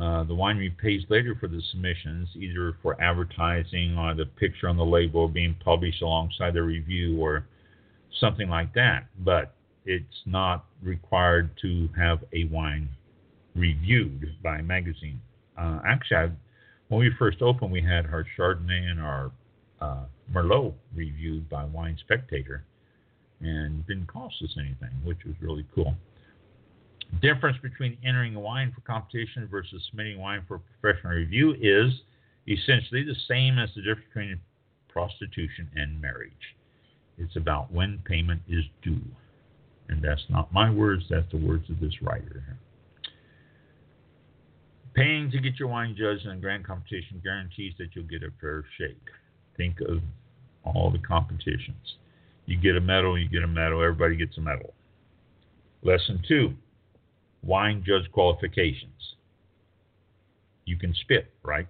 Uh, the winery pays later for the submissions, either for advertising or the picture on the label being published alongside the review or something like that. But it's not required to have a wine reviewed by a magazine. Uh, actually, I, when we first opened, we had our Chardonnay and our uh, Merlot reviewed by Wine Spectator and didn't cost us anything, which was really cool. Difference between entering a wine for competition versus submitting wine for professional review is essentially the same as the difference between prostitution and marriage. It's about when payment is due. And that's not my words, that's the words of this writer here. Paying to get your wine judged in a grand competition guarantees that you'll get a fair shake. Think of all the competitions. You get a medal, you get a medal, everybody gets a medal. Lesson two wine judge qualifications. You can spit, right?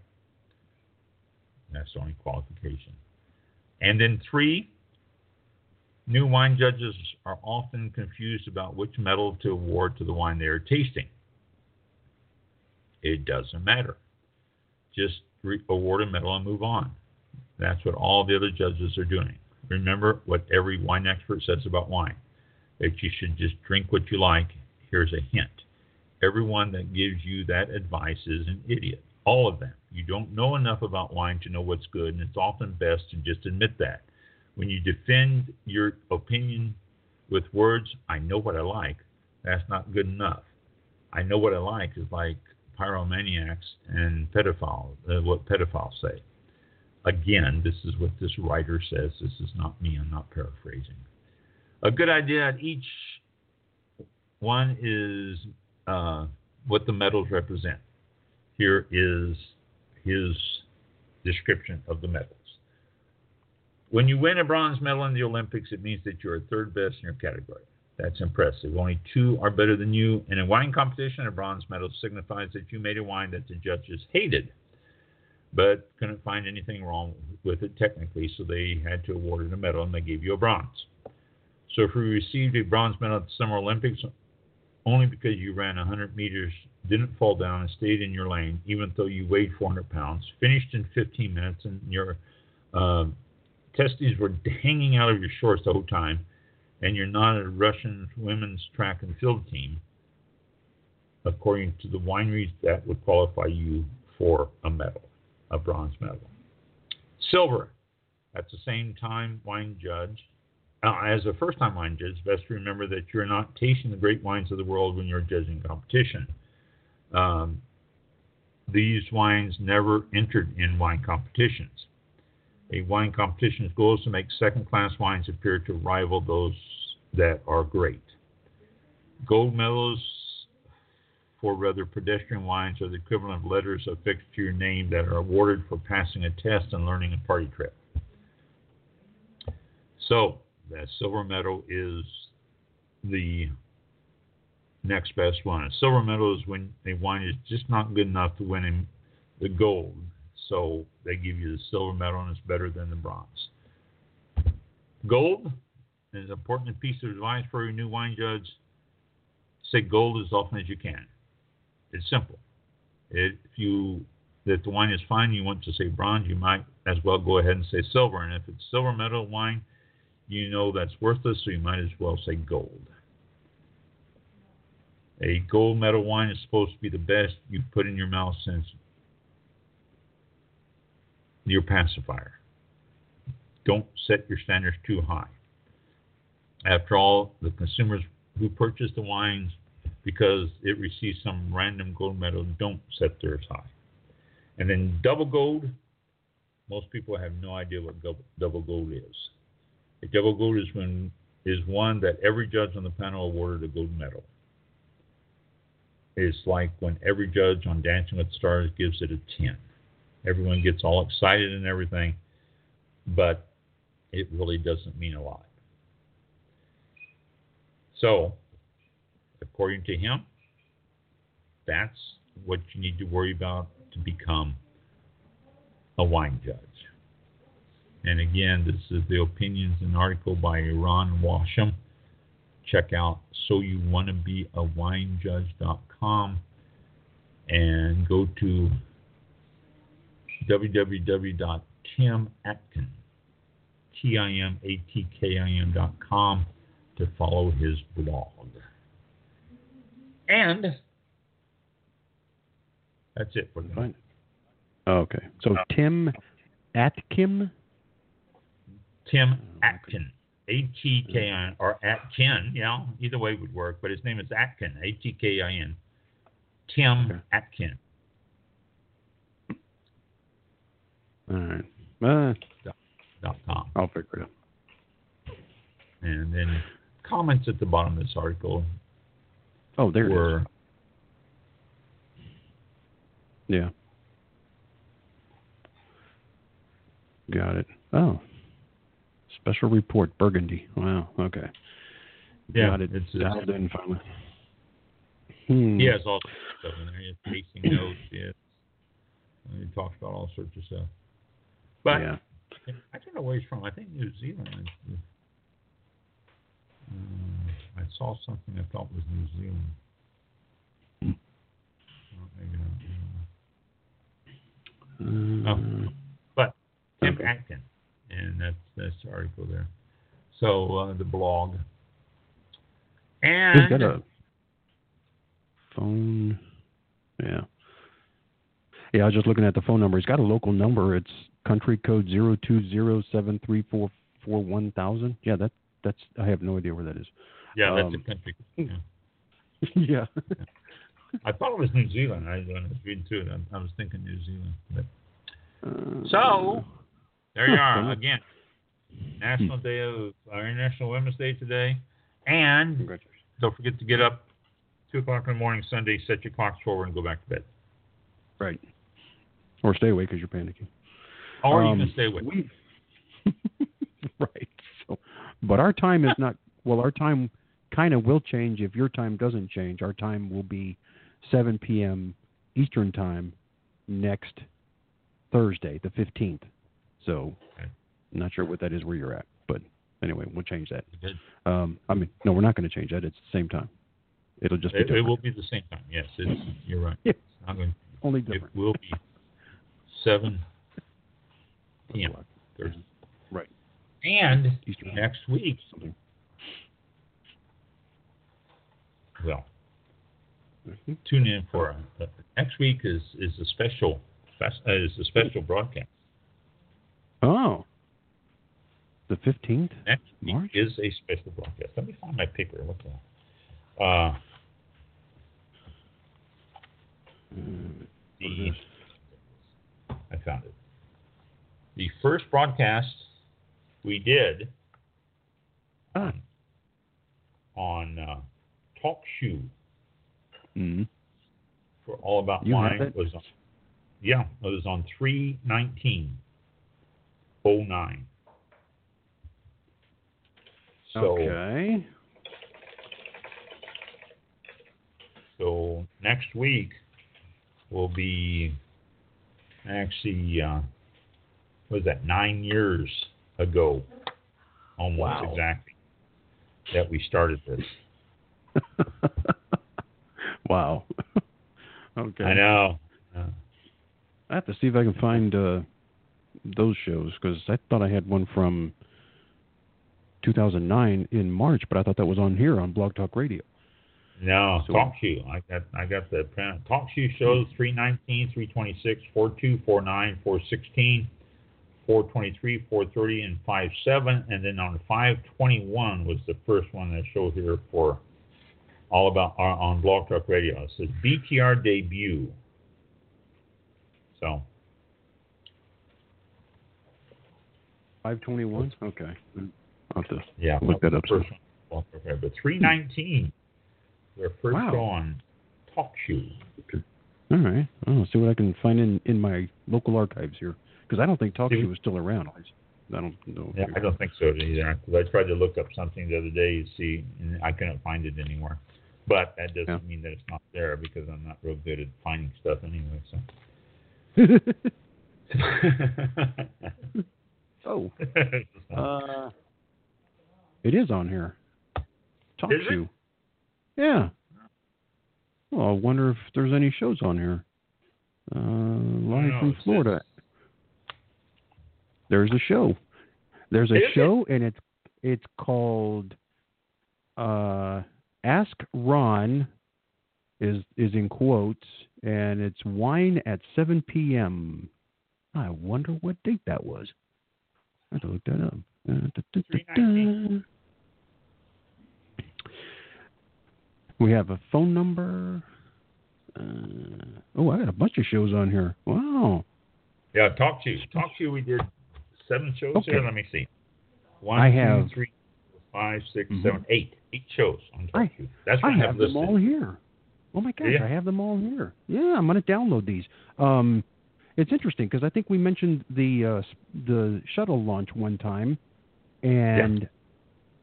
That's the only qualification. And then three, new wine judges are often confused about which medal to award to the wine they are tasting. It doesn't matter. Just re- award a medal and move on. That's what all the other judges are doing. Remember what every wine expert says about wine that you should just drink what you like. Here's a hint everyone that gives you that advice is an idiot. All of them. You don't know enough about wine to know what's good, and it's often best to just admit that. When you defend your opinion with words, I know what I like, that's not good enough. I know what I like is like pyromaniacs and pedophiles, uh, what pedophiles say. Again, this is what this writer says. This is not me. I'm not paraphrasing. A good idea at each one is uh, what the medals represent. Here is his description of the medals. When you win a bronze medal in the Olympics, it means that you're third best in your category. That's impressive. Only two are better than you. In a wine competition, a bronze medal signifies that you made a wine that the judges hated, but couldn't find anything wrong with it technically, so they had to award it a medal and they gave you a bronze. So if you received a bronze medal at the Summer Olympics, only because you ran 100 meters, didn't fall down, and stayed in your lane, even though you weighed 400 pounds, finished in 15 minutes, and your uh, testes were hanging out of your shorts the whole time, and you're not a Russian women's track and field team, according to the wineries, that would qualify you for a medal, a bronze medal. Silver, at the same time wine judge now, as a first time wine judge, best remember that you're not tasting the great wines of the world when you're judging competition. Um, these wines never entered in wine competitions. A wine competition's goal is to make second class wines appear to rival those that are great. Gold medals for rather pedestrian wines are the equivalent of letters affixed to your name that are awarded for passing a test and learning a party trick. So, that silver medal is the next best one. A silver medal is when a wine is just not good enough to win the gold. So they give you the silver medal and it's better than the bronze. Gold is an important piece of advice for your new wine judge. Say gold as often as you can. It's simple. If you if the wine is fine, you want to say bronze, you might as well go ahead and say silver. And if it's silver medal wine, you know that's worthless, so you might as well say gold. A gold medal wine is supposed to be the best you've put in your mouth since your pacifier. Don't set your standards too high. After all, the consumers who purchase the wines because it receives some random gold medal don't set theirs high. And then double gold, most people have no idea what double gold is. A double gold is when is one that every judge on the panel awarded a gold medal. It's like when every judge on Dancing with the Stars gives it a 10. Everyone gets all excited and everything, but it really doesn't mean a lot. So, according to him, that's what you need to worry about to become a wine judge. And again, this is the opinions and article by Ron Washam. check out so you want to be a winejudge.com and go to www.timatkin, T-I-M-A-T-K-I-N dot com to follow his blog. And that's it for the Fine. Oh, okay. So Tim Atkin? Tim Atkin, A T K I N, or Atkin, you know, either way would work, but his name is Atkin, A T K I N. Tim Okay. Atkin. All right. Uh, Dot com. I'll figure it out. And then comments at the bottom of this article Oh, there it is. were Yeah. Got it. Oh. Special report, Burgundy. Wow. Okay. Yeah, Got it. it's- dialed in finally. Hmm. he has all sorts of stuff in there. He has tasting notes. He, has, he talks about all sorts of stuff. But yeah. I don't know where he's from. I think New Zealand. Um, I saw something I thought was New Zealand. Hmm. Oh, But Tim Okay. Atkin, and that's that's the article there. So uh, the blog. And He's got a phone. Yeah. Yeah, I was just looking at the phone number. He's got a local number. It's country code zero two zero seven three four four one thousand. Yeah, that that's. I have no idea where that is. yeah, that's um, a country. Yeah. yeah. I thought it was New Zealand. I when I was reading through it, I, I was thinking New Zealand. But Uh, So, there you are again. National Day of our International Women's Day today, and don't forget to get up two o'clock in the morning Sunday. Set your clocks forward and go back to bed, Right. Or stay awake because you're panicking. Or you Um, can stay with we- right. So, but our time is not. Well, our time kind of will change if your time doesn't change. Our time will be 7 p.m. Eastern time next Thursday, the 15th. So, Okay. I'm not sure what that is where you're at, but anyway, we'll change that. Um, I mean, no, we're not going to change that. It's the same time. It'll just be It, it will be the same time. Yes, it's, you're right. Yeah. It's not going, Only it will be seven p.m. Thursday. Right. And Eastern next week, something. well, Mhm. tune in for uh, next week is is a special fest, uh, is a special broadcast. Oh. The 15th? Next week March? is a special broadcast. Let me find my paper. What the? Uh, Uh, the I found it. The first broadcast we did Ah. on uh, Talk Shoe mhm. for All About You Wine was on, yeah, it was on three nineteen oh nine. So okay. so next week will be actually uh, was that nine years ago, almost Wow. exactly, that we started this. wow. okay. I know. Uh, I have to see if I can find uh, those shows because I thought I had one from 2009 in March, but I thought that was on here on Blog Talk Radio. No, So- talk shoe. I got I got the talk shoe shows 319, 326, 4249, 416, 423, 430, and 57. And then on 521 was the first one that showed here for all about uh, on Blog Talk Radio. It says BTR debut. So 521? Okay. I'll have to yeah, Look that up First one, on Blog Talk Radio. but 319, their first Wow. show on talk shoe. All right. I'll see what I can find in, in my local archives here because I don't think Talk Shoe is still around. I, don't know. Yeah, I don't think so either. Because I tried to look up something the other day to see, and I couldn't find it anywhere. But that doesn't Yeah. mean that it's not there because I'm not real good at finding stuff anyway. So. oh, uh, it is on here. talk Is show. Yeah. Well, I wonder if there's any shows on here. Uh, live from it Florida. There's a show. There's a Is it? show, and it's it's called uh, Ask Ron. Is is in quotes, and it's wine at 7 p.m. I wonder what date that was. I have to look that up. Da, da, da, da. We have a phone number. Uh, oh, I got a bunch of shows on here. Wow. Yeah, talk to you. Talk to you. We did seven shows Okay. here. Let me see. One, I two, have- three, four, five, six, Mhm. seven, eight. Eight shows on I- to you. That's I what have them all here. Oh my gosh, you? I have them all here. Yeah, I'm going to download these. Um, it's interesting because I think we mentioned the uh, the shuttle launch one time, and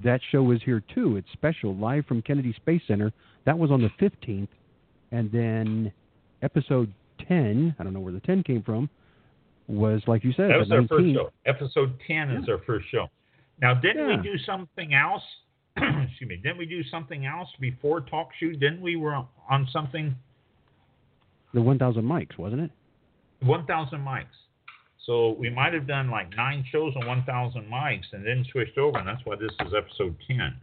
that show is here too. It's special, live from Kennedy Space Center. That was on the 15th, and then episode 10. I don't know where the 10 came from. Was like you said, That was our first show. Episode 10 is our first show. Now, didn't Yeah. we do something else? Excuse me. Didn't we do something else before Talk Shoe? Didn't we were on something The 1,000 mics, wasn't it? 1,000 mics? So we might have done like nine shows on 1,000 mics and then switched over, and that's why this is episode 10.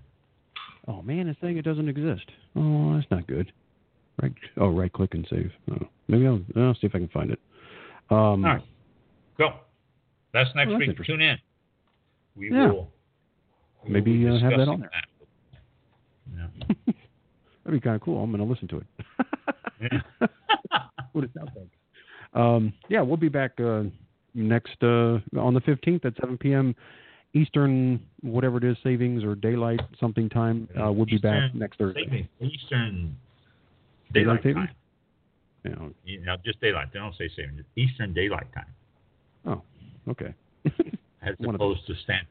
Oh man, it's saying it doesn't exist. Oh, that's not good. Right. Oh, right click and save. Oh, maybe I'll, I'll see if I can find it. Um, All right. Go. That's next Oh, that's week. Tune in. We Yeah. will. we Maybe, will uh, have that on there. that. Yeah. That'd be kind of cool. I'm going to listen to it. Yeah. what it sounds like. Um, yeah, we'll be back uh, next uh, on the 15th at 7 p.m. Eastern, whatever it is, savings or daylight something time. Uh, we'll be back next Thursday. Saving- Eastern Daylight daylight, savings? time. Yeah. You know, just daylight. They don't say savings. Eastern daylight time, Oh, okay. as opposed to standard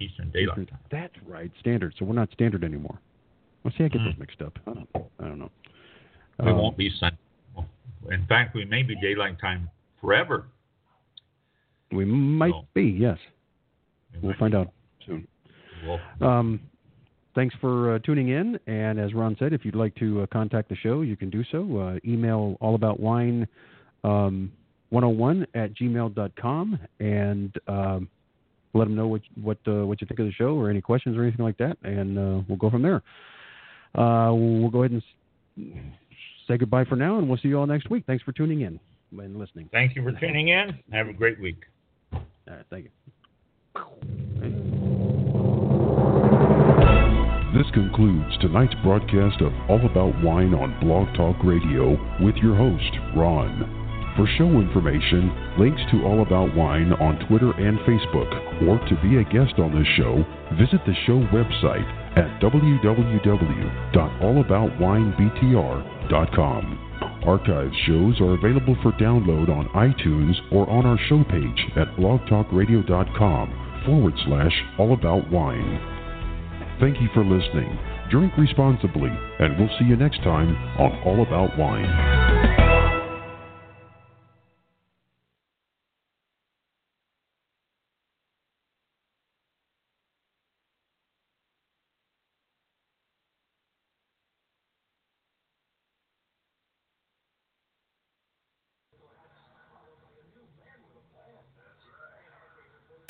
Eastern daylight Eastern- time. That's right, standard. So we're not standard anymore. Well, see, I get Mm. those mixed up. I don't, I don't know. We Um, won't be sun. In fact, we may be daylight time forever. We might So- be, yes. We We'll find be. out soon. Well, Um, thanks for uh, tuning in. And as Ron said, if you'd like to uh, contact the show, you can do so. Uh, email allaboutwine um, 101 at gmail.com and um, let them know what what uh, what you think of the show or any questions or anything like that, and uh, we'll go from there. Uh, we'll go ahead and say goodbye for now, and we'll see you all next week. Thanks for tuning in and listening. thank you for tuning in. Have a great week. All right, thank you. This concludes tonight's broadcast of All About Wine on Blog Talk Radio with your host, Ron. For show information, links to All About Wine on Twitter and Facebook, or to be a guest on this show, visit the show website at www.allaboutwinebtr.com. Archive shows are available for download on iTunes or on our show page at blogtalkradio.com forward slash All About Wine. Thank you for listening. Drink responsibly, and we'll see you next time on All About Wine.